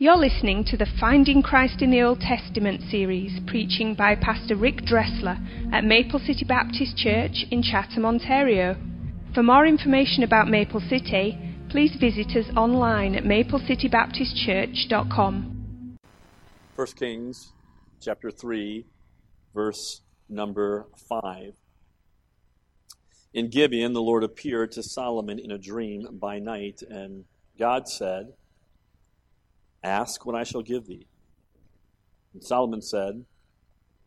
You're listening to the Finding Christ in the Old Testament series, preaching by Pastor Rick Dressler at Maple City Baptist Church in Chatham, Ontario. For more information about Maple City, please visit us online at maplecitybaptistchurch.com. 1 Kings chapter 3, verse number 5. In Gibeon, the Lord appeared to Solomon in a dream by night, and God said, Ask what I shall give thee. And Solomon said,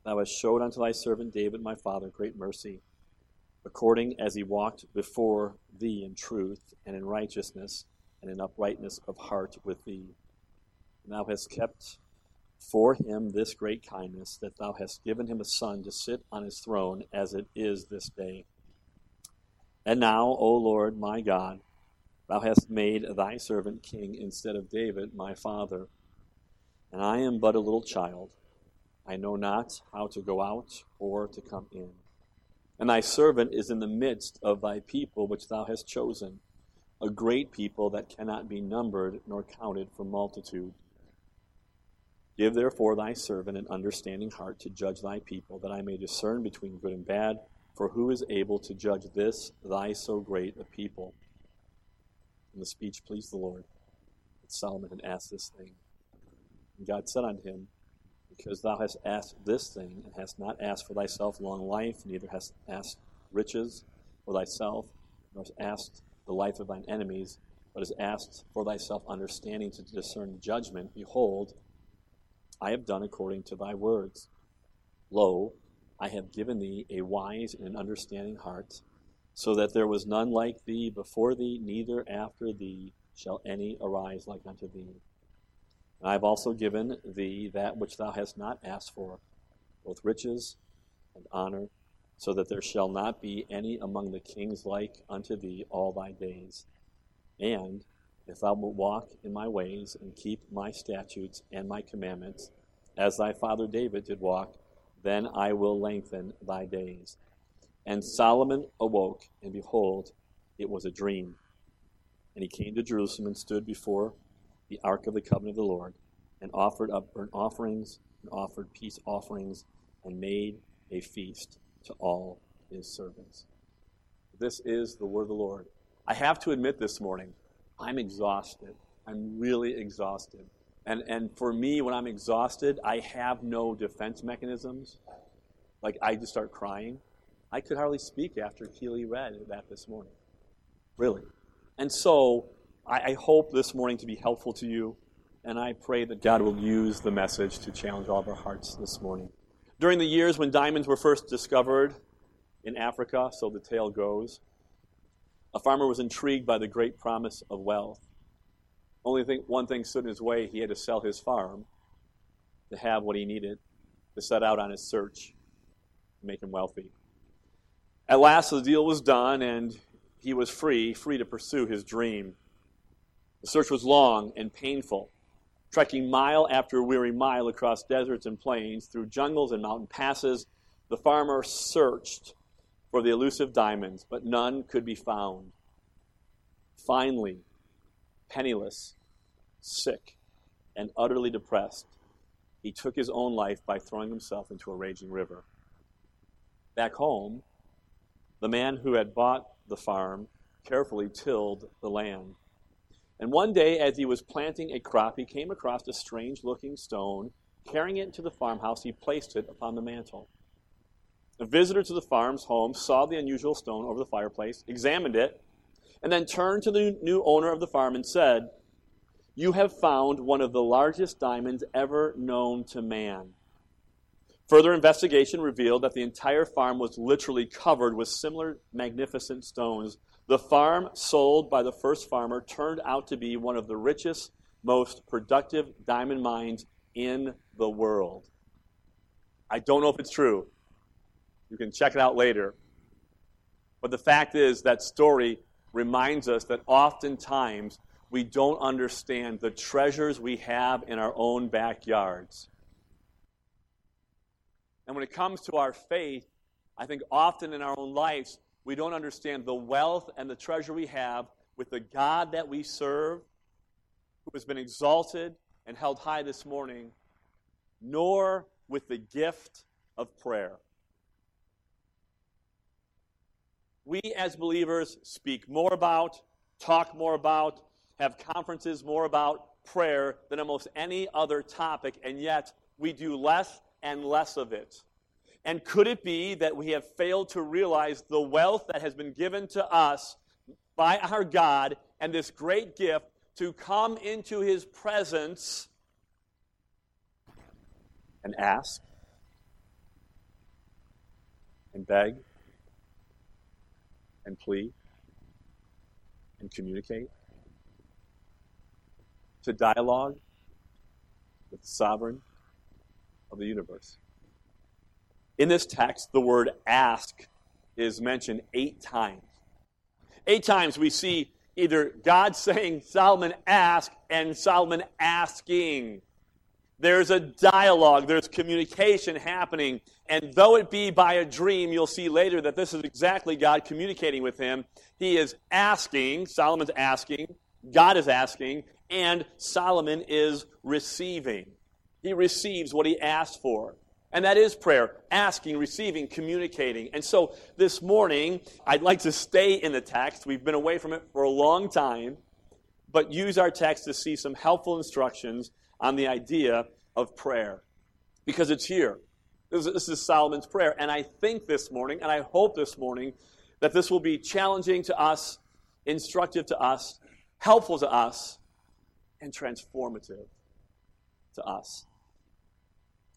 Thou hast showed unto thy servant David my father great mercy, according as he walked before thee in truth and in righteousness and in uprightness of heart with thee. And thou hast kept for him this great kindness, that thou hast given him a son to sit on his throne as it is this day. And now, O Lord my God, Thou hast made thy servant king instead of David my father. And I am but a little child. I know not how to go out or to come in. And thy servant is in the midst of thy people which thou hast chosen, a great people that cannot be numbered nor counted for multitude. Give therefore thy servant an understanding heart to judge thy people, that I may discern between good and bad. For who is able to judge this, thy so great a people? And the speech pleased the Lord. But Solomon had asked this thing. And God said unto him, Because thou hast asked this thing, and hast not asked for thyself long life, neither hast asked riches for thyself, nor hast asked the life of thine enemies, but hast asked for thyself understanding to discern judgment, behold, I have done according to thy words. Lo, I have given thee a wise and an understanding heart so that there was none like thee before thee, neither after thee shall any arise like unto thee. And I have also given thee that which thou hast not asked for, both riches and honor, so that there shall not be any among the kings like unto thee all thy days. And if thou wilt walk in my ways and keep my statutes and my commandments, as thy father David did walk, then I will lengthen thy days. And Solomon awoke, and behold, it was a dream. And he came to Jerusalem and stood before the ark of the covenant of the Lord, and offered up burnt offerings, and offered peace offerings, and made a feast to all his servants. This is the word of the Lord. I have to admit this morning, I'm exhausted. I'm really exhausted. And, and for me, when I'm exhausted, I have no defense mechanisms. Like, I just start crying. I could hardly speak after Keely read that this morning. Really. And so I, I hope this morning to be helpful to you, and I pray that God will use the message to challenge all of our hearts this morning. During the years when diamonds were first discovered in Africa, so the tale goes, a farmer was intrigued by the great promise of wealth. Only thing, one thing stood in his way he had to sell his farm to have what he needed to set out on his search to make him wealthy. At last, the deal was done, and he was free, free to pursue his dream. The search was long and painful, trekking mile after weary mile across deserts and plains, through jungles and mountain passes. The farmer searched for the elusive diamonds, but none could be found. Finally, penniless, sick, and utterly depressed, he took his own life by throwing himself into a raging river. Back home, the man who had bought the farm carefully tilled the land. And one day, as he was planting a crop, he came across a strange looking stone. Carrying it to the farmhouse, he placed it upon the mantel. A visitor to the farm's home saw the unusual stone over the fireplace, examined it, and then turned to the new owner of the farm and said, You have found one of the largest diamonds ever known to man. Further investigation revealed that the entire farm was literally covered with similar magnificent stones. The farm sold by the first farmer turned out to be one of the richest, most productive diamond mines in the world. I don't know if it's true. You can check it out later. But the fact is, that story reminds us that oftentimes we don't understand the treasures we have in our own backyards. And when it comes to our faith, I think often in our own lives, we don't understand the wealth and the treasure we have with the God that we serve, who has been exalted, and held high this morning, nor with the gift of prayer. We as believers speak more about, talk more about, have conferences more about prayer than almost any other topic, and yet we do less and less of it. And could it be that we have failed to realize the wealth that has been given to us by our God and this great gift to come into his presence and ask and beg and plead and communicate, to dialogue with the sovereign of the universe. In this text, the word ask is mentioned eight times. Eight times we see either God saying, Solomon ask, and Solomon asking. There's a dialogue, there's communication happening. And though it be by a dream, you'll see later that this is exactly God communicating with him. He is asking, Solomon's asking, God is asking, and Solomon is receiving. He receives what he asked for. And that is prayer asking, receiving, communicating. And so this morning, I'd like to stay in the text. We've been away from it for a long time, but use our text to see some helpful instructions on the idea of prayer. Because it's here. This is Solomon's prayer. And I think this morning, and I hope this morning, that this will be challenging to us, instructive to us, helpful to us, and transformative to us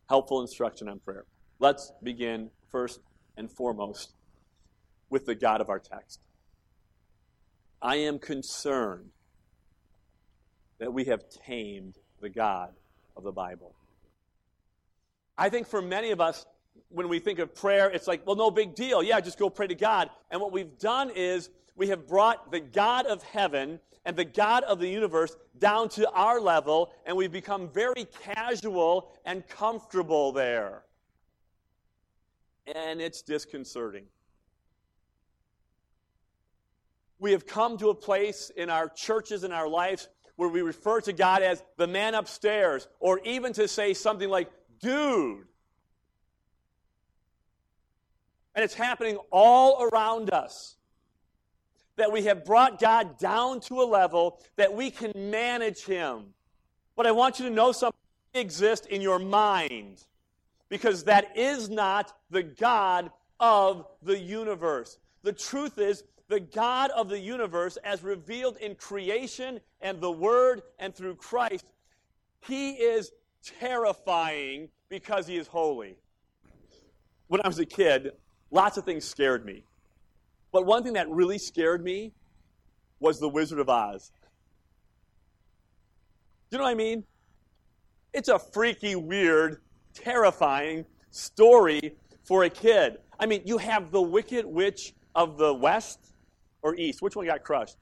helpful instruction on prayer. Let's begin first and foremost with the God of our text. I am concerned that we have tamed the God of the Bible. I think for many of us, when we think of prayer, it's like, well, no big deal. Yeah, just go pray to God. And what we've done is we have brought the God of heaven and the God of the universe down to our level, and we've become very casual and comfortable there. And it's disconcerting. We have come to a place in our churches and our lives where we refer to God as the man upstairs, or even to say something like, dude. And it's happening all around us that we have brought God down to a level that we can manage Him. But I want you to know something exists in your mind because that is not the God of the universe. The truth is, the God of the universe, as revealed in creation and the Word and through Christ, He is terrifying because He is holy. When I was a kid, lots of things scared me. But one thing that really scared me was The Wizard of Oz. Do you know what I mean? It's a freaky, weird, terrifying story for a kid. I mean, you have the Wicked Witch of the West or East. Which one got crushed?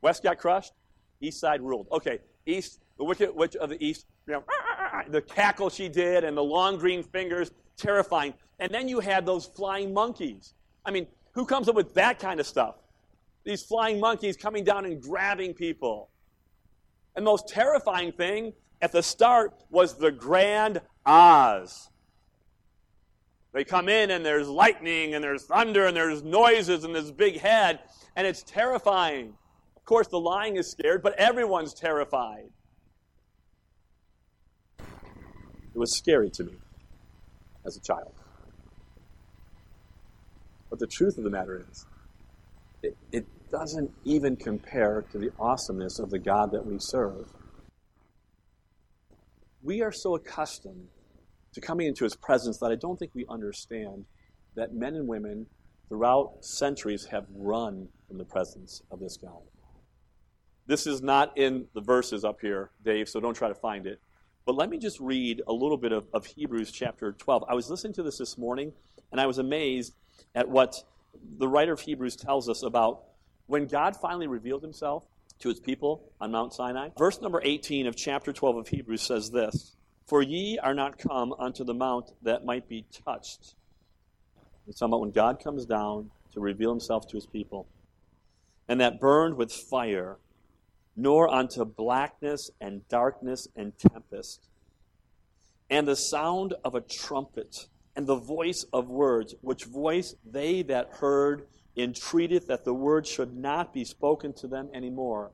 West got crushed? East side ruled. Okay, East, the Wicked Witch of the East, you know, the cackle she did and the long green fingers, terrifying. And then you had those flying monkeys. I mean, who comes up with that kind of stuff? These flying monkeys coming down and grabbing people. And the most terrifying thing at the start was the Grand Oz. They come in and there's lightning and there's thunder and there's noises and this big head, and it's terrifying. Of course, the lion is scared, but everyone's terrified. It was scary to me as a child. But the truth of the matter is, it, it doesn't even compare to the awesomeness of the God that we serve. We are so accustomed to coming into his presence that I don't think we understand that men and women throughout centuries have run from the presence of this God. This is not in the verses up here, Dave, so don't try to find it. But let me just read a little bit of, of Hebrews chapter 12. I was listening to this this morning, and I was amazed at what the writer of Hebrews tells us about when God finally revealed himself to his people on Mount Sinai. Verse number 18 of chapter 12 of Hebrews says this For ye are not come unto the mount that might be touched. It's talking about when God comes down to reveal himself to his people, and that burned with fire, nor unto blackness and darkness and tempest, and the sound of a trumpet, and the voice of words, which voice they that heard entreated that the word should not be spoken to them anymore.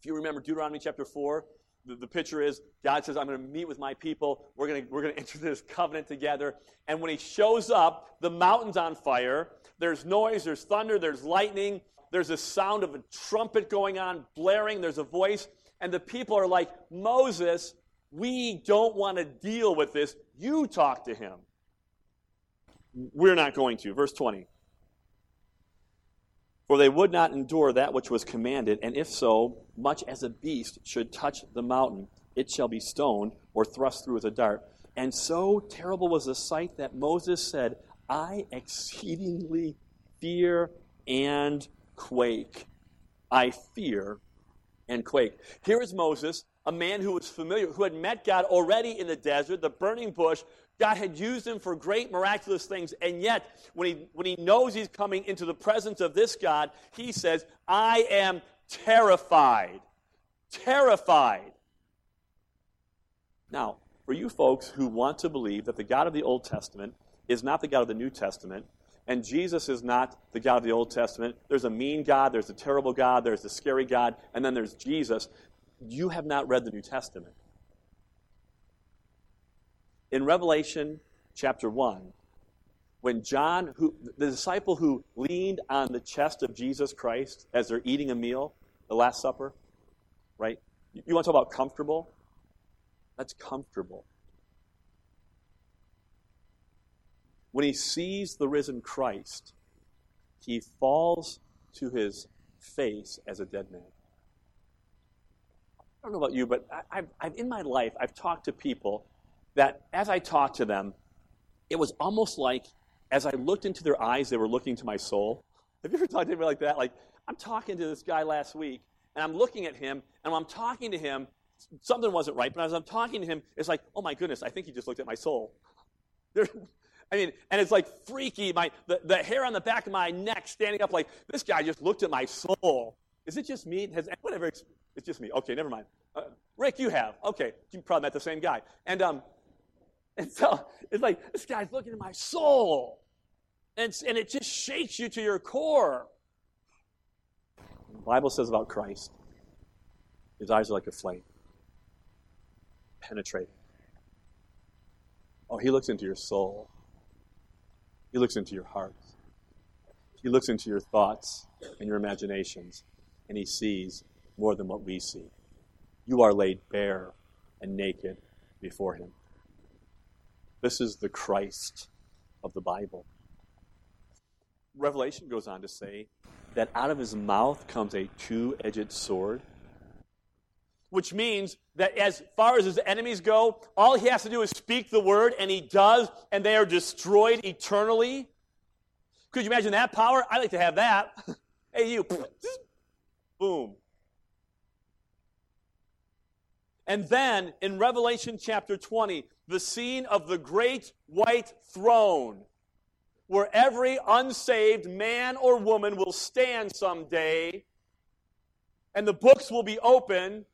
If you remember Deuteronomy chapter 4, the, the picture is God says, I'm going to meet with my people. We're going we're going to enter this covenant together. And when he shows up, the mountain's on fire. There's noise, there's thunder, there's lightning, there's a sound of a trumpet going on, blaring, there's a voice. And the people are like, Moses, we don't want to deal with this. You talk to him. We're not going to. Verse 20. For they would not endure that which was commanded, and if so, much as a beast should touch the mountain, it shall be stoned or thrust through with a dart. And so terrible was the sight that Moses said, I exceedingly fear and quake. I fear and quake. Here is Moses, a man who was familiar, who had met God already in the desert, the burning bush, God had used him for great miraculous things, and yet when he, when he knows he's coming into the presence of this God, he says, I am terrified. Terrified. Now, for you folks who want to believe that the God of the Old Testament is not the God of the New Testament, and Jesus is not the God of the Old Testament, there's a mean God, there's a terrible God, there's a scary God, and then there's Jesus, you have not read the New Testament in Revelation chapter 1, when John, who, the disciple who leaned on the chest of Jesus Christ as they're eating a meal, the Last Supper, right? You want to talk about comfortable? That's comfortable. When he sees the risen Christ, he falls to his face as a dead man. I don't know about you, but I, have in my life, I've talked to people that as I talked to them, it was almost like as I looked into their eyes, they were looking to my soul. Have you ever talked to anybody like that? Like, I'm talking to this guy last week, and I'm looking at him, and I'm talking to him, something wasn't right, but as I'm talking to him, it's like, oh my goodness, I think he just looked at my soul. I mean, and it's like freaky. My the, the hair on the back of my neck standing up like this guy just looked at my soul. Is it just me? Has whatever? It's just me. Okay, never mind. Uh, Rick, you have. Okay, you probably met the same guy. And um, and so it's like, this guy's looking at my soul. And, and it just shakes you to your core. The Bible says about Christ, his eyes are like a flame, penetrating. Oh, he looks into your soul. He looks into your heart. He looks into your thoughts and your imaginations, and he sees more than what we see. You are laid bare and naked before him. This is the Christ of the Bible. Revelation goes on to say that out of his mouth comes a two edged sword, which means that as far as his enemies go, all he has to do is speak the word, and he does, and they are destroyed eternally. Could you imagine that power? I'd like to have that. hey, you. Boom. And then in Revelation chapter 20, the scene of the great white throne, where every unsaved man or woman will stand someday, and the books will be open.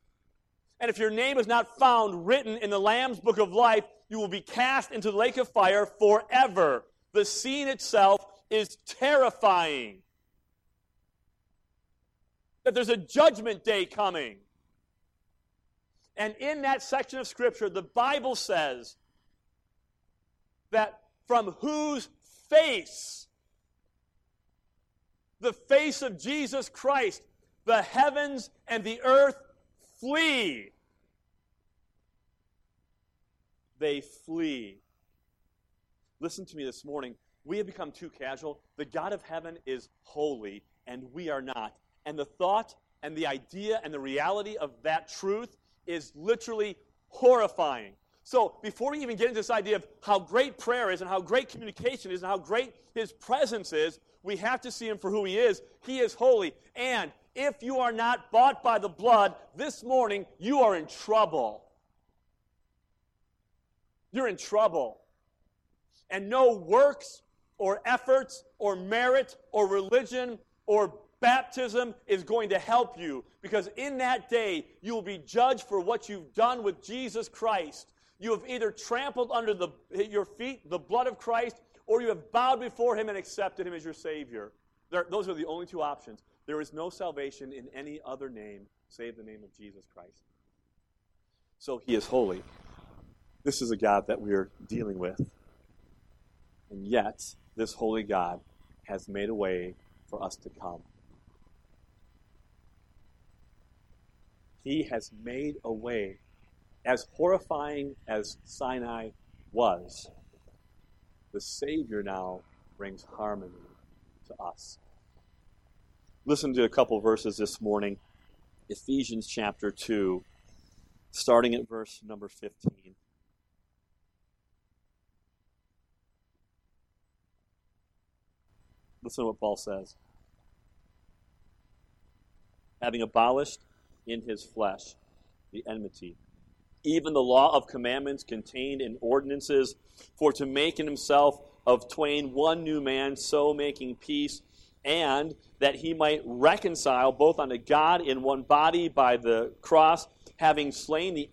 And if your name is not found written in the Lamb's book of life, you will be cast into the lake of fire forever. The scene itself is terrifying. That there's a judgment day coming. And in that section of Scripture, the Bible says that from whose face, the face of Jesus Christ, the heavens and the earth flee. They flee. Listen to me this morning. We have become too casual. The God of heaven is holy, and we are not. And the thought and the idea and the reality of that truth is literally horrifying. So, before we even get into this idea of how great prayer is and how great communication is and how great his presence is, we have to see him for who he is. He is holy. And if you are not bought by the blood this morning, you are in trouble. You're in trouble. And no works or efforts or merit or religion or Baptism is going to help you because in that day you will be judged for what you've done with Jesus Christ. You have either trampled under the, your feet the blood of Christ or you have bowed before him and accepted him as your Savior. There, those are the only two options. There is no salvation in any other name save the name of Jesus Christ. So he is holy. This is a God that we are dealing with. And yet, this holy God has made a way for us to come. He has made a way. As horrifying as Sinai was, the Savior now brings harmony to us. Listen to a couple verses this morning. Ephesians chapter 2, starting at verse number 15. Listen to what Paul says. Having abolished in his flesh the enmity, even the law of commandments contained in ordinances, for to make in himself of twain one new man, so making peace, and that he might reconcile both unto God in one body by the cross, having slain the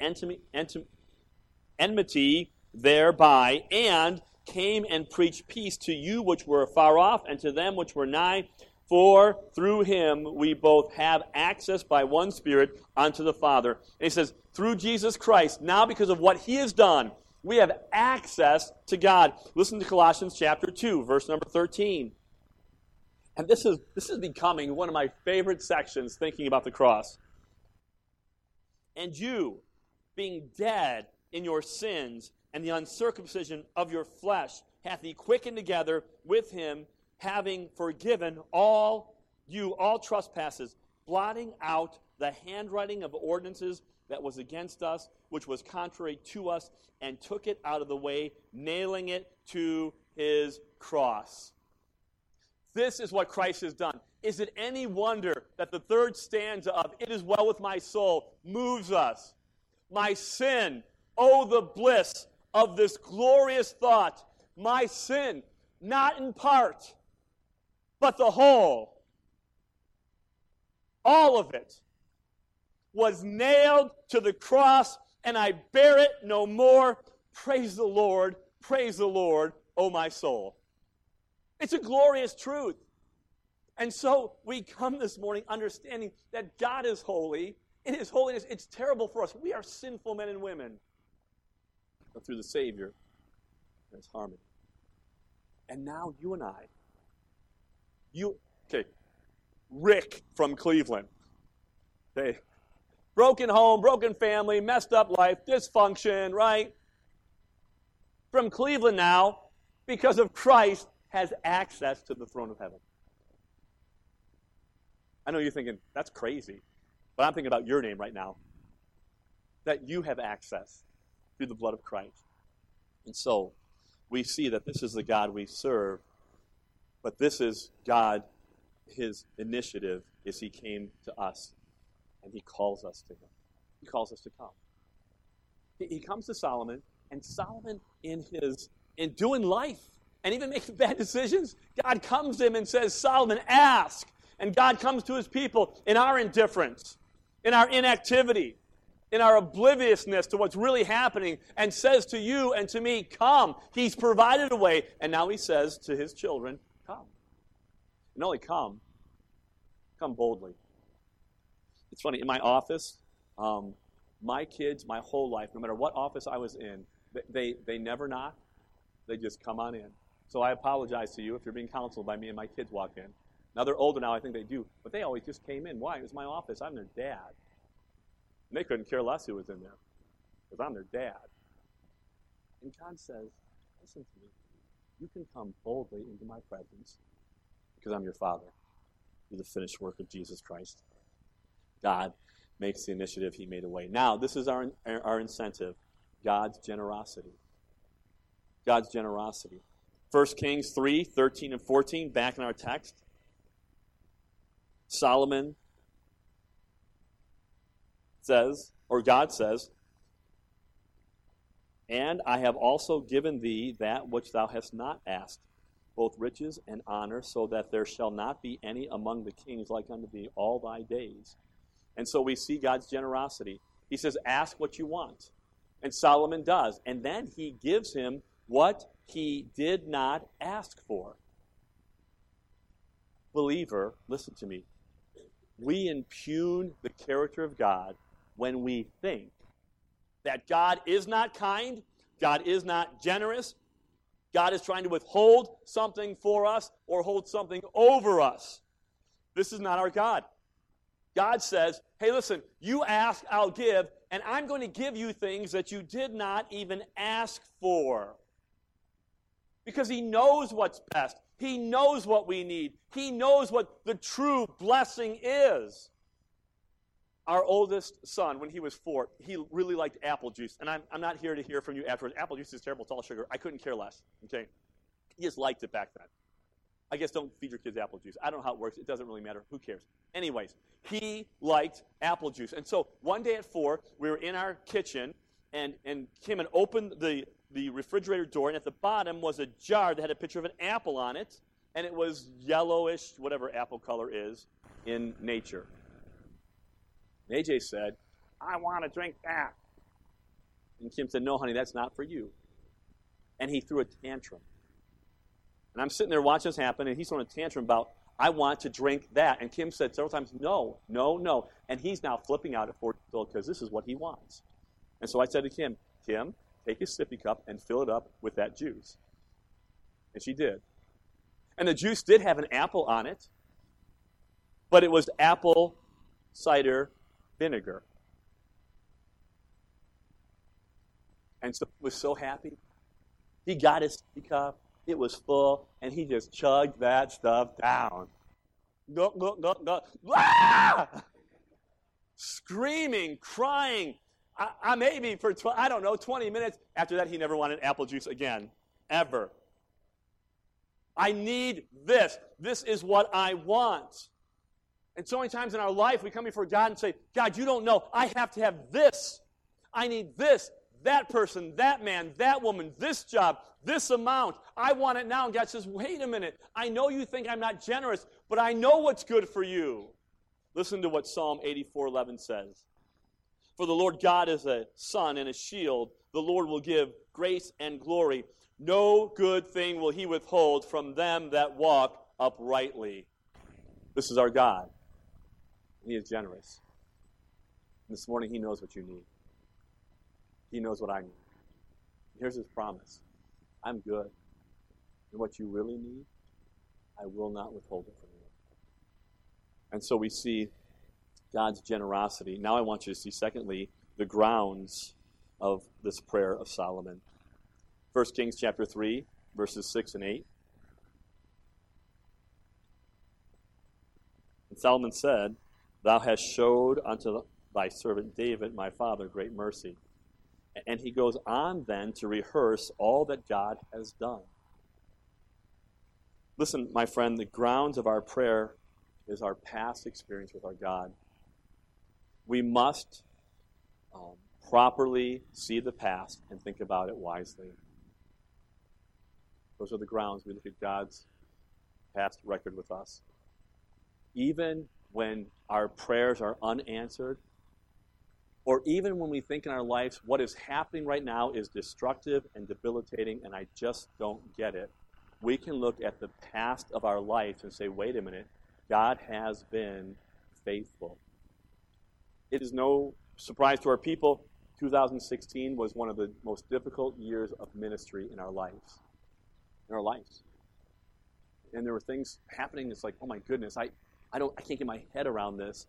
enmity thereby, and came and preached peace to you which were far off, and to them which were nigh. For through him we both have access by one Spirit unto the Father. And he says, through Jesus Christ, now because of what he has done, we have access to God. Listen to Colossians chapter 2, verse number 13. And this is, this is becoming one of my favorite sections thinking about the cross. And you, being dead in your sins and the uncircumcision of your flesh, hath he quickened together with him having forgiven all you all trespasses, blotting out the handwriting of ordinances that was against us, which was contrary to us, and took it out of the way, nailing it to his cross. This is what Christ has done. Is it any wonder that the third stanza of It is well with my soul moves us? My sin, oh, the bliss of this glorious thought. My sin, not in part, but the whole, all of it, was nailed to the cross, and I bear it no more. Praise the Lord, praise the Lord, O my soul. It's a glorious truth. And so we come this morning understanding that God is holy. In His holiness, it's terrible for us. We are sinful men and women. But through the Savior, there's harmony. And now you and I you okay? Rick from Cleveland. Okay, broken home, broken family, messed up life, dysfunction, right? From Cleveland now, because of Christ, has access to the throne of heaven. I know you're thinking, that's crazy. But I'm thinking about your name right now. That you have access through the blood of Christ. And so, we see that this is the God we serve but this is God, his initiative is he came to us and he calls us to him. He calls us to come. He, comes to Solomon, and Solomon in his in doing life and even making bad decisions, God comes to him and says, Solomon, ask. And God comes to his people in our indifference, in our inactivity, in our obliviousness to what's really happening, and says to you and to me, Come. He's provided a way. And now he says to his children, and only come, come boldly. It's funny, in my office, um, my kids, my whole life, no matter what office I was in, they, they never knock. They just come on in. So I apologize to you if you're being counseled by me and my kids walk in. Now they're older now, I think they do. But they always just came in. Why? It was my office. I'm their dad. And they couldn't care less who was in there because I'm their dad. And God says, listen to me. You can come boldly into my presence because I'm your Father through the finished work of Jesus Christ. God makes the initiative, He made a way. Now, this is our, our incentive God's generosity. God's generosity. 1 Kings 3 13 and 14, back in our text. Solomon says, or God says, And I have also given thee that which thou hast not asked both riches and honor, so that there shall not be any among the kings like unto thee all thy days. And so we see God's generosity. He says, Ask what you want. And Solomon does. And then he gives him what he did not ask for. Believer, listen to me. We impugn the character of God when we think that God is not kind, God is not generous, God is trying to withhold something for us or hold something over us. This is not our God. God says, hey, listen, you ask, I'll give, and I'm going to give you things that you did not even ask for. Because He knows what's best. He knows what we need. He knows what the true blessing is. Our oldest son, when he was four, he really liked apple juice. And I'm, I'm not here to hear from you afterwards. Apple juice is terrible, it's all sugar. I couldn't care less. Okay? He just liked it back then. I guess don't feed your kids apple juice. I don't know how it works. It doesn't really matter. Who cares? Anyways, he liked apple juice. And so one day at four, we were in our kitchen, and, and Kim had opened the, the refrigerator door, and at the bottom was a jar that had a picture of an apple on it, and it was yellowish, whatever apple color is in nature. And AJ said, I want to drink that. And Kim said, No, honey, that's not for you. And he threw a tantrum. And I'm sitting there watching this happen, and he's throwing a tantrum about, I want to drink that. And Kim said several times, no, no, no. And he's now flipping out at four because this is what he wants. And so I said to Kim, Kim, take a sippy cup and fill it up with that juice. And she did. And the juice did have an apple on it, but it was apple cider vinegar. And so he was so happy. He got his cup. It was full, and he just chugged that stuff down. Go, go, go, go. Ah! Screaming, crying. I, I maybe for, tw- I don't know, 20 minutes. After that, he never wanted apple juice again, ever. I need this. This is what I want. And so many times in our life, we come before God and say, God, you don't know. I have to have this. I need this that person, that man, that woman, this job, this amount. I want it now. And God says, wait a minute. I know you think I'm not generous, but I know what's good for you. Listen to what Psalm 84:11 says. For the Lord God is a sun and a shield. The Lord will give grace and glory. No good thing will he withhold from them that walk uprightly. This is our God. He is generous. This morning, He knows what you need. He knows what I need. Here's his promise I'm good. And what you really need, I will not withhold it from you. And so we see God's generosity. Now I want you to see, secondly, the grounds of this prayer of Solomon. 1 Kings chapter 3, verses 6 and 8. And Solomon said, Thou hast showed unto thy servant David, my father, great mercy and he goes on then to rehearse all that God has done. Listen, my friend, the grounds of our prayer is our past experience with our God. We must um, properly see the past and think about it wisely. Those are the grounds. We look at God's past record with us. Even when our prayers are unanswered, or even when we think in our lives, what is happening right now is destructive and debilitating, and I just don't get it, we can look at the past of our life and say, wait a minute, God has been faithful. It is no surprise to our people, 2016 was one of the most difficult years of ministry in our lives. In our lives. And there were things happening It's like, oh my goodness, I, I don't I can't get my head around this.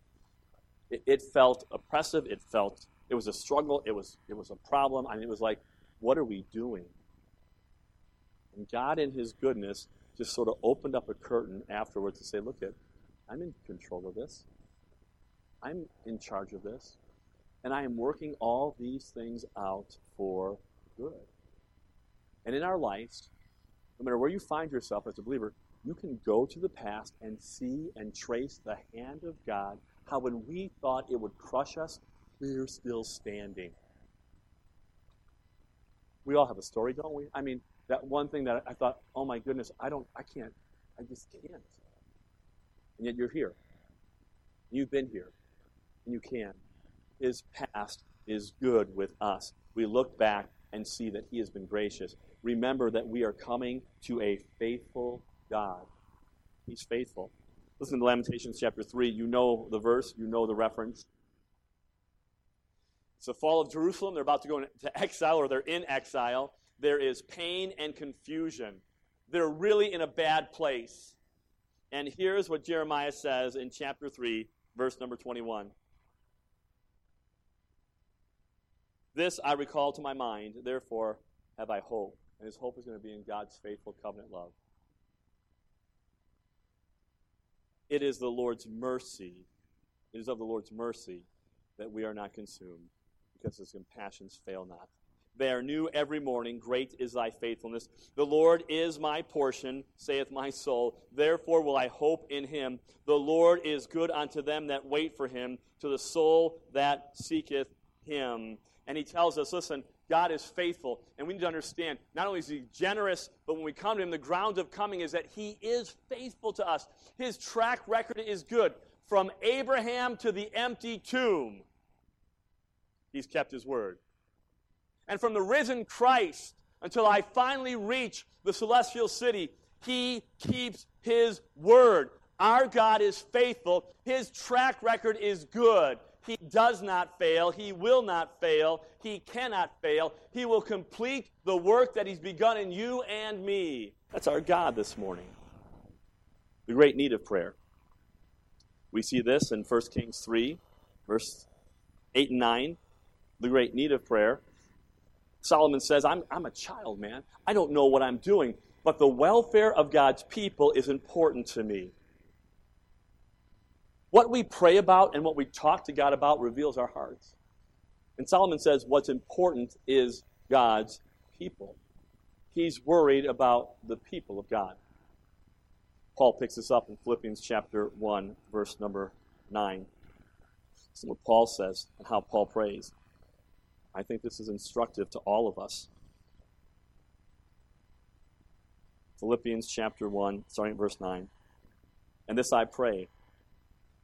It, it felt oppressive. It felt it was a struggle. It was it was a problem. I mean, it was like, what are we doing? And God, in His goodness, just sort of opened up a curtain afterwards to say, look at, I'm in control of this. I'm in charge of this. And I am working all these things out for good. And in our lives, no matter where you find yourself as a believer, you can go to the past and see and trace the hand of God how when we thought it would crush us, we're still standing. We all have a story, don't we? I mean, that one thing that I thought, oh my goodness, I don't, I can't, I just can't. And yet you're here. You've been here. And you can. His past is good with us. We look back and see that He has been gracious. Remember that we are coming to a faithful God. He's faithful. Listen to Lamentations chapter 3. You know the verse, you know the reference. It's the fall of Jerusalem. They're about to go into exile, or they're in exile. There is pain and confusion. They're really in a bad place. And here's what Jeremiah says in chapter 3, verse number 21. This I recall to my mind, therefore have I hope. And his hope is going to be in God's faithful covenant love. It is the Lord's mercy, it is of the Lord's mercy that we are not consumed, because his compassions fail not. They are new every morning. Great is thy faithfulness. The Lord is my portion, saith my soul. Therefore will I hope in him. The Lord is good unto them that wait for him, to the soul that seeketh him. And he tells us, listen, God is faithful. And we need to understand not only is he generous, but when we come to him, the ground of coming is that he is faithful to us. His track record is good. From Abraham to the empty tomb, he's kept his word. And from the risen Christ until I finally reach the celestial city, he keeps his word. Our God is faithful. His track record is good. He does not fail. He will not fail. He cannot fail. He will complete the work that He's begun in you and me. That's our God this morning. The great need of prayer. We see this in 1 Kings 3, verse 8 and 9. The great need of prayer. Solomon says, I'm, I'm a child, man. I don't know what I'm doing, but the welfare of God's people is important to me. What we pray about and what we talk to God about reveals our hearts. And Solomon says what's important is God's people. He's worried about the people of God. Paul picks this up in Philippians chapter 1, verse number 9. This is what Paul says and how Paul prays. I think this is instructive to all of us. Philippians chapter 1, starting at verse 9. And this I pray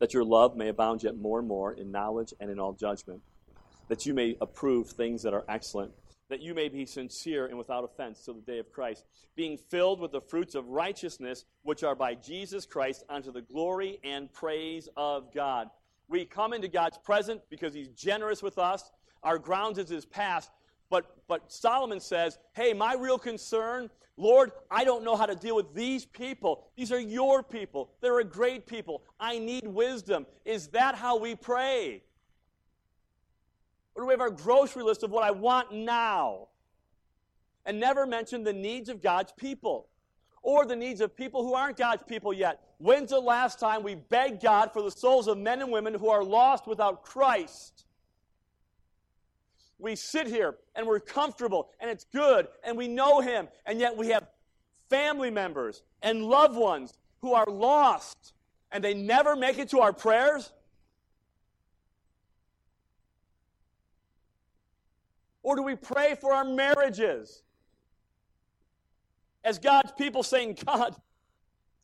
that your love may abound yet more and more in knowledge and in all judgment, that you may approve things that are excellent, that you may be sincere and without offense till the day of Christ, being filled with the fruits of righteousness which are by Jesus Christ unto the glory and praise of God. We come into God's presence because He's generous with us. Our grounds is His past. But, but Solomon says, hey, my real concern Lord, I don't know how to deal with these people. These are your people. They're a great people. I need wisdom. Is that how we pray? Or do we have our grocery list of what I want now? And never mention the needs of God's people or the needs of people who aren't God's people yet. When's the last time we begged God for the souls of men and women who are lost without Christ? We sit here and we're comfortable and it's good and we know Him, and yet we have family members and loved ones who are lost and they never make it to our prayers? Or do we pray for our marriages? As God's people saying, God,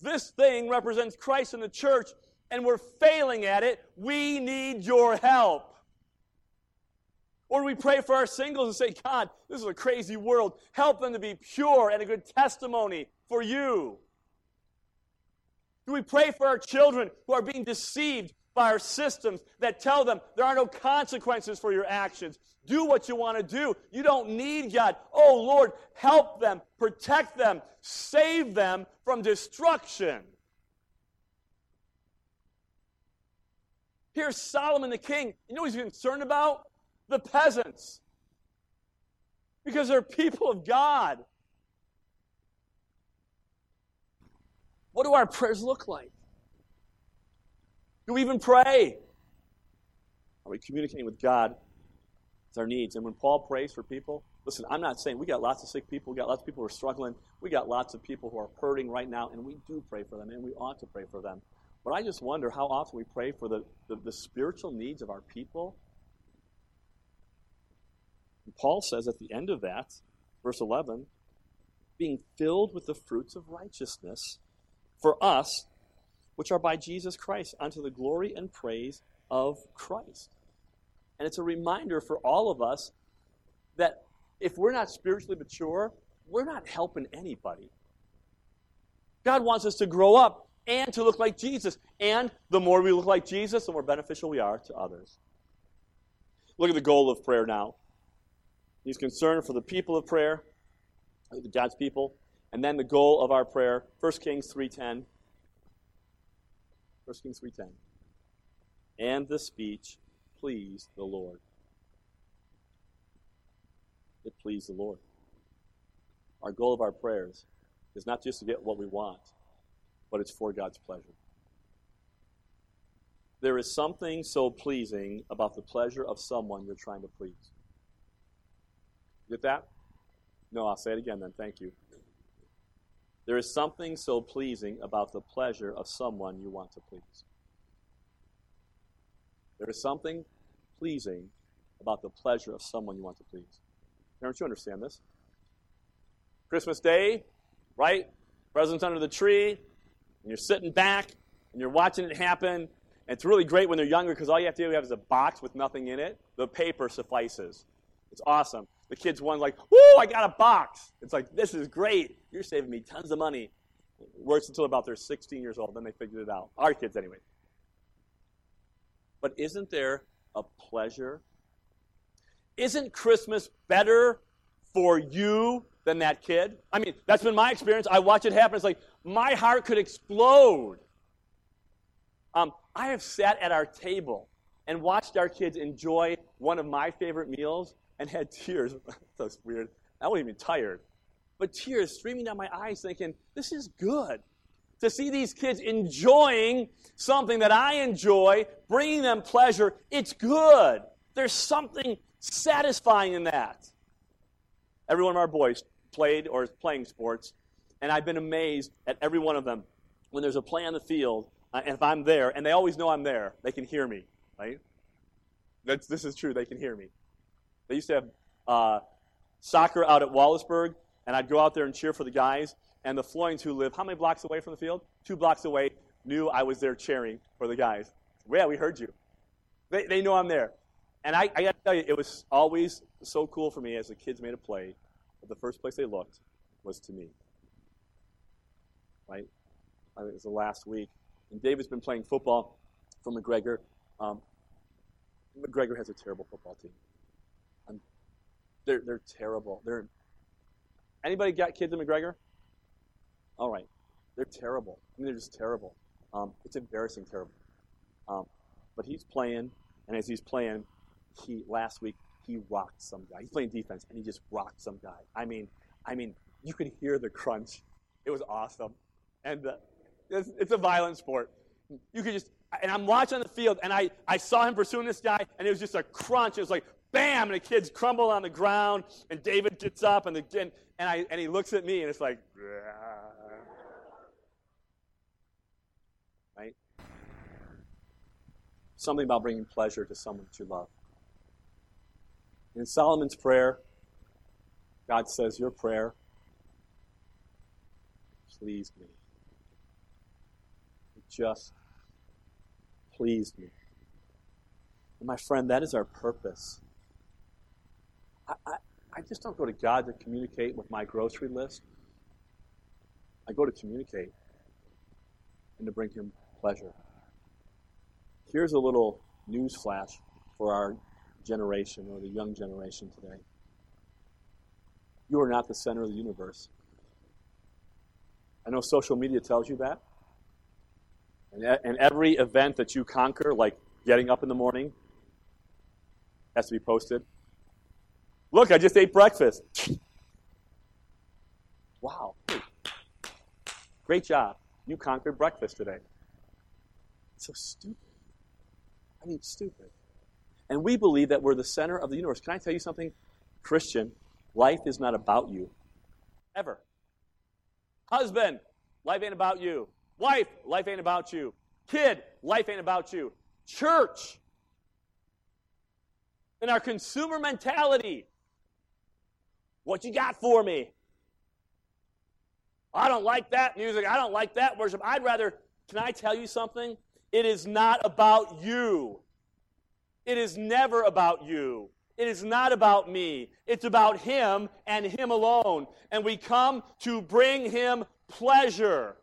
this thing represents Christ in the church, and we're failing at it. We need your help. Or we pray for our singles and say, God, this is a crazy world. Help them to be pure and a good testimony for you. Do we pray for our children who are being deceived by our systems that tell them there are no consequences for your actions? Do what you want to do. You don't need God. Oh, Lord, help them, protect them, save them from destruction. Here's Solomon the king. You know what he's concerned about? The peasants because they're people of God. What do our prayers look like? Do we even pray? Are we communicating with God with our needs? And when Paul prays for people, listen, I'm not saying we got lots of sick people, we got lots of people who are struggling, we got lots of people who are hurting right now, and we do pray for them, and we ought to pray for them. But I just wonder how often we pray for the, the, the spiritual needs of our people Paul says at the end of that, Verse 11 being filled with the fruits of righteousness for us, which are by Jesus Christ, unto the glory and praise of Christ. And it's a reminder for all of us that if we're not spiritually mature, we're not helping anybody. God wants us to grow up and to look like Jesus. And the more we look like Jesus, the more beneficial we are to others. Look at the goal of prayer now. He's concerned for the people of prayer, God's people, and then the goal of our prayer, 1 Kings 3:10. 1 Kings 3:10. And the speech pleased the Lord. It pleased the Lord. Our goal of our prayers is not just to get what we want, but it's for God's pleasure. There is something so pleasing about the pleasure of someone you're trying to please. Get that? No, I'll say it again then. Thank you. There is something so pleasing about the pleasure of someone you want to please. There is something pleasing about the pleasure of someone you want to please. Don't you understand this? Christmas Day, right? Presents under the tree, and you're sitting back and you're watching it happen. And it's really great when they're younger because all you have to do is a box with nothing in it. The paper suffices. It's awesome. The kids one like, "Woo! I got a box." It's like this is great. You're saving me tons of money. It works until about they're 16 years old. Then they figured it out. Our kids, anyway. But isn't there a pleasure? Isn't Christmas better for you than that kid? I mean, that's been my experience. I watch it happen. It's like my heart could explode. Um, I have sat at our table and watched our kids enjoy one of my favorite meals and had tears. That's weird. I wasn't even tired. But tears streaming down my eyes, thinking, this is good. To see these kids enjoying something that I enjoy, bringing them pleasure, it's good. There's something satisfying in that. Every one of our boys played or is playing sports, and I've been amazed at every one of them. When there's a play on the field, uh, and if I'm there, and they always know I'm there, they can hear me, right? That's, this is true, they can hear me. They used to have uh, soccer out at Wallaceburg, and I'd go out there and cheer for the guys, and the Floyds who live how many blocks away from the field? Two blocks away, knew I was there cheering for the guys. Yeah, we heard you. They, they know I'm there. And I, I got to tell you, it was always so cool for me as the kids made a play the first place they looked was to me. Right? I think it was the last week. And David's been playing football for McGregor. Um, McGregor has a terrible football team. They're, they're terrible. They're, anybody got kids in McGregor? All right. They're terrible. I mean, they're just terrible. Um, it's embarrassing, terrible. Um, but he's playing, and as he's playing, he last week he rocked some guy. He's playing defense, and he just rocked some guy. I mean, I mean, you could hear the crunch. It was awesome, and uh, it's, it's a violent sport. You could just, and I'm watching the field, and I, I saw him pursuing this guy, and it was just a crunch. It was like bam, and the kids crumble on the ground, and David gets up, and the and, and I and he looks at me, and it's like, right? Something about bringing pleasure to someone that you love. In Solomon's prayer, God says, Your prayer pleased me. It just pleased me. And my friend, that is our purpose. I, I, just don't go to God to communicate with my grocery list. I go to communicate and to bring Him pleasure. Here's a little news flash for our generation or the young generation today. You are not the center of the universe. I know social media tells you that. And, and every event that you conquer, like getting up in the morning, has to be posted. Look, I just ate breakfast. wow. Great job. You conquered breakfast today. It's so stupid. I mean, stupid. And we believe that we're the center of the universe. Can I tell you something? Christian, life is not about you. Ever. Husband, life ain't about you. Wife, life ain't about you. Kid, life ain't about you. Church, in our consumer mentality, What you got for me? I don't like that music. I don't like that worship. I'd rather, can I tell you something? It is not about you. It is never about you. It is not about me. It's about Him and Him alone. And we come to bring Him pleasure.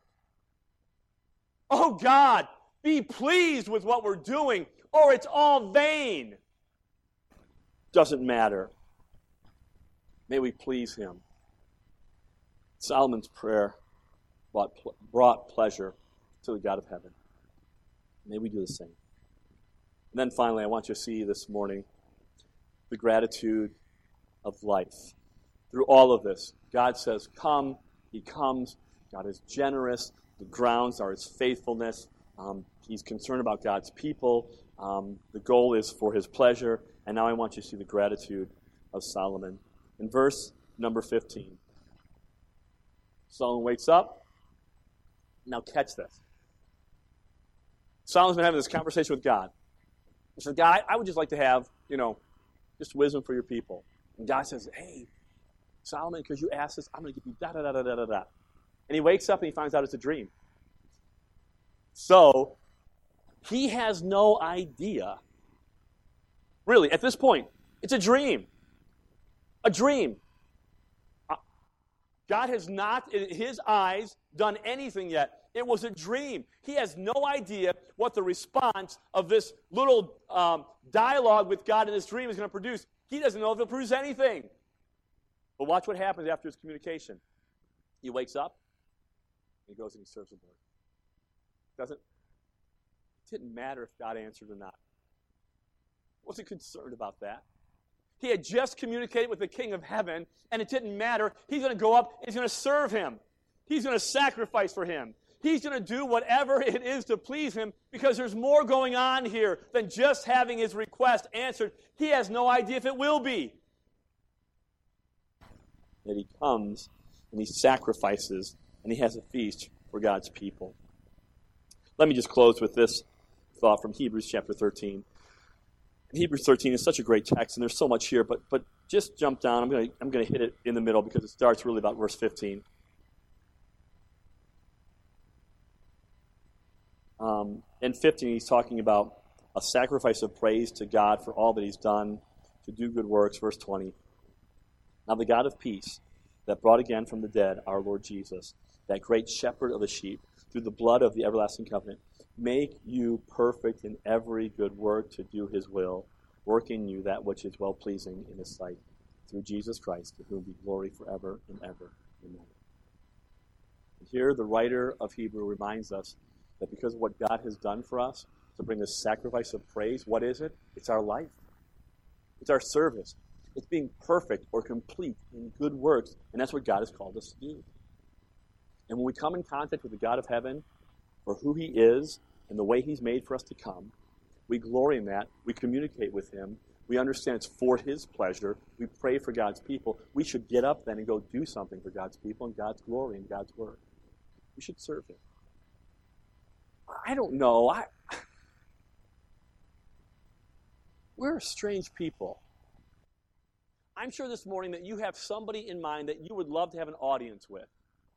Oh God, be pleased with what we're doing, or it's all vain. Doesn't matter. May we please Him. Solomon's prayer brought, pleasure to the God of heaven. May we do the same. And then finally, I want you to see this morning the gratitude of life. Through all of this, God says, Come, He comes. God is generous. The grounds are His faithfulness. Um, he's concerned about God's people. Um, the goal is for His pleasure. And now I want you to see the gratitude of Solomon. In verse number 15, Solomon wakes up. Now, catch this. Solomon's been having this conversation with God. He says, God, I would just like to have, you know, just wisdom for your people. And God says, Hey, Solomon, because you asked this, I'm going to give you da da da da da da da. And he wakes up and he finds out it's a dream. So, he has no idea. Really, at this point, it's a dream. A dream. Uh, God has not, in his eyes, done anything yet. It was a dream. He has no idea what the response of this little um, dialogue with God in this dream is going to produce. He doesn't know if it'll produce anything. But watch what happens after his communication. He wakes up, he goes and he serves the Lord. Doesn't it didn't matter if God answered or not. Wasn't concerned about that. He had just communicated with the King of Heaven, and it didn't matter. He's going to go up, he's going to serve him. He's going to sacrifice for him. He's going to do whatever it is to please him because there's more going on here than just having his request answered. He has no idea if it will be. That he comes and he sacrifices and he has a feast for God's people. Let me just close with this thought from Hebrews chapter 13. Hebrews 13 is such a great text, and there's so much here, but, but just jump down. I'm going to I'm going to hit it in the middle because it starts really about verse 15. Um, in 15, he's talking about a sacrifice of praise to God for all that he's done to do good works. Verse 20. Now, the God of peace that brought again from the dead our Lord Jesus, that great shepherd of the sheep, through the blood of the everlasting covenant, make you perfect in every good work to do his will, work in you that which is well pleasing in his sight, through Jesus Christ, to whom be glory forever and ever. Amen. And here, the writer of Hebrew reminds us that because of what God has done for us, to bring a sacrifice of praise, what is it? It's our life, it's our service. It's being perfect or complete in good works, and that's what God has called us to do. And when we come in contact with the God of heaven for who He is and the way He's made for us to come, we glory in that. We communicate with Him. We understand it's for His pleasure. We pray for God's people. We should get up then and go do something for God's people and God's glory and God's word. We should serve Him. I don't know. I, we're strange people. I'm sure this morning that you have somebody in mind that you would love to have an audience with.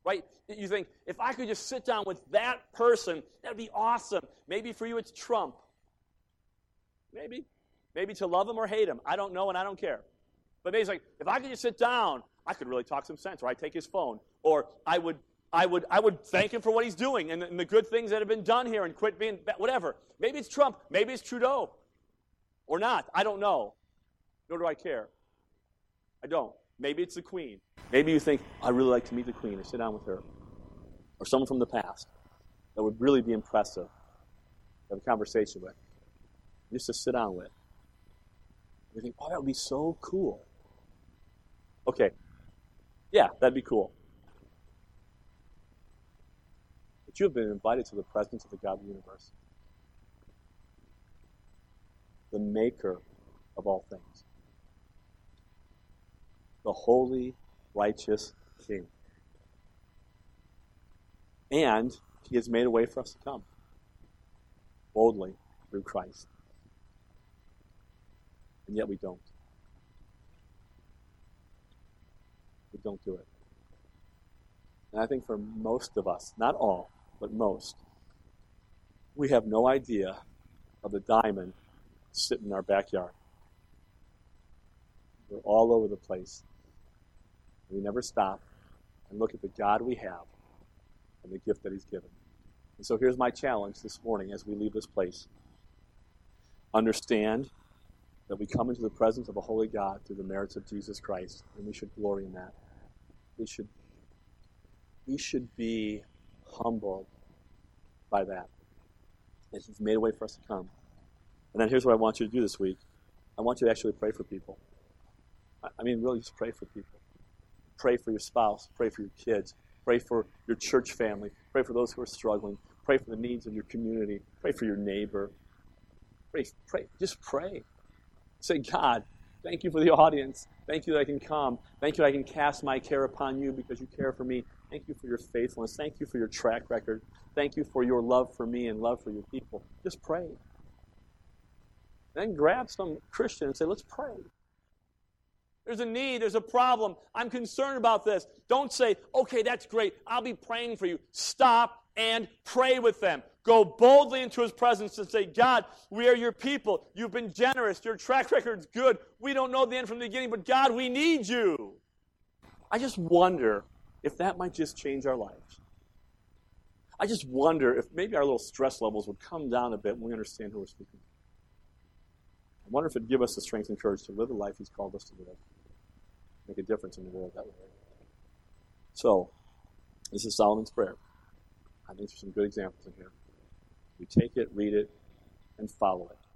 Right? You think, if I could just sit down with that person, that would be awesome. Maybe for you it's Trump. Maybe. Maybe to love him or hate him. I don't know and I don't care. But maybe it's like, if I could just sit down, I could really talk some sense. Or I'd take his phone. Or I would I would, I would thank him for what he's doing and, and the good things that have been done here and quit being, whatever. Maybe it's Trump. Maybe it's Trudeau. Or not. I don't know. Nor do I care. I don't. Maybe it's the Queen. Maybe you think, I'd really like to meet the Queen or sit down with her. Or someone from the past that would really be impressive to have a conversation with. Just to sit down with. You think, oh, that would be so cool. Okay. Yeah, that'd be cool. But you have been invited to the presence of the God of the universe, the maker of all things, the holy, righteous King. And he has made a way for us to come boldly through Christ. And yet we don't. we don't do it. And I think for most of us, not all, but most, we have no idea of the diamond sitting in our backyard. We're all over the place. We never stop and look at the God we have and the gift that He's given. And so here's my challenge this morning as we leave this place. Understand that we come into the presence of a holy God through the merits of Jesus Christ, and we should glory in that. We should, we should be humbled by that. That He's made a way for us to come. And then here's what I want you to do this week I want you to actually pray for people. I mean, really, just pray for people. Pray for your spouse, pray for your kids, pray for your church family, pray for those who are struggling, pray for the needs of your community, pray for your neighbor. Pray, pray, just pray. Say, God, thank you for the audience. Thank you that I can come. Thank you that I can cast my care upon you because you care for me. Thank you for your faithfulness. Thank you for your track record. Thank you for your love for me and love for your people. Just pray. Then grab some Christian and say, let's pray. There's a need, there's a problem. I'm concerned about this. Don't say, okay, that's great. I'll be praying for you. Stop and pray with them. Go boldly into his presence and say, God, we are your people. You've been generous. Your track record's good. We don't know the end from the beginning, but God, we need you. I just wonder if that might just change our lives. I just wonder if maybe our little stress levels would come down a bit when we understand who we're speaking to. I wonder if it'd give us the strength and courage to live the life He's called us to live, make a difference in the world that way. So, this is Solomon's prayer. I think there's some good examples in here. We take it, read it, and follow it.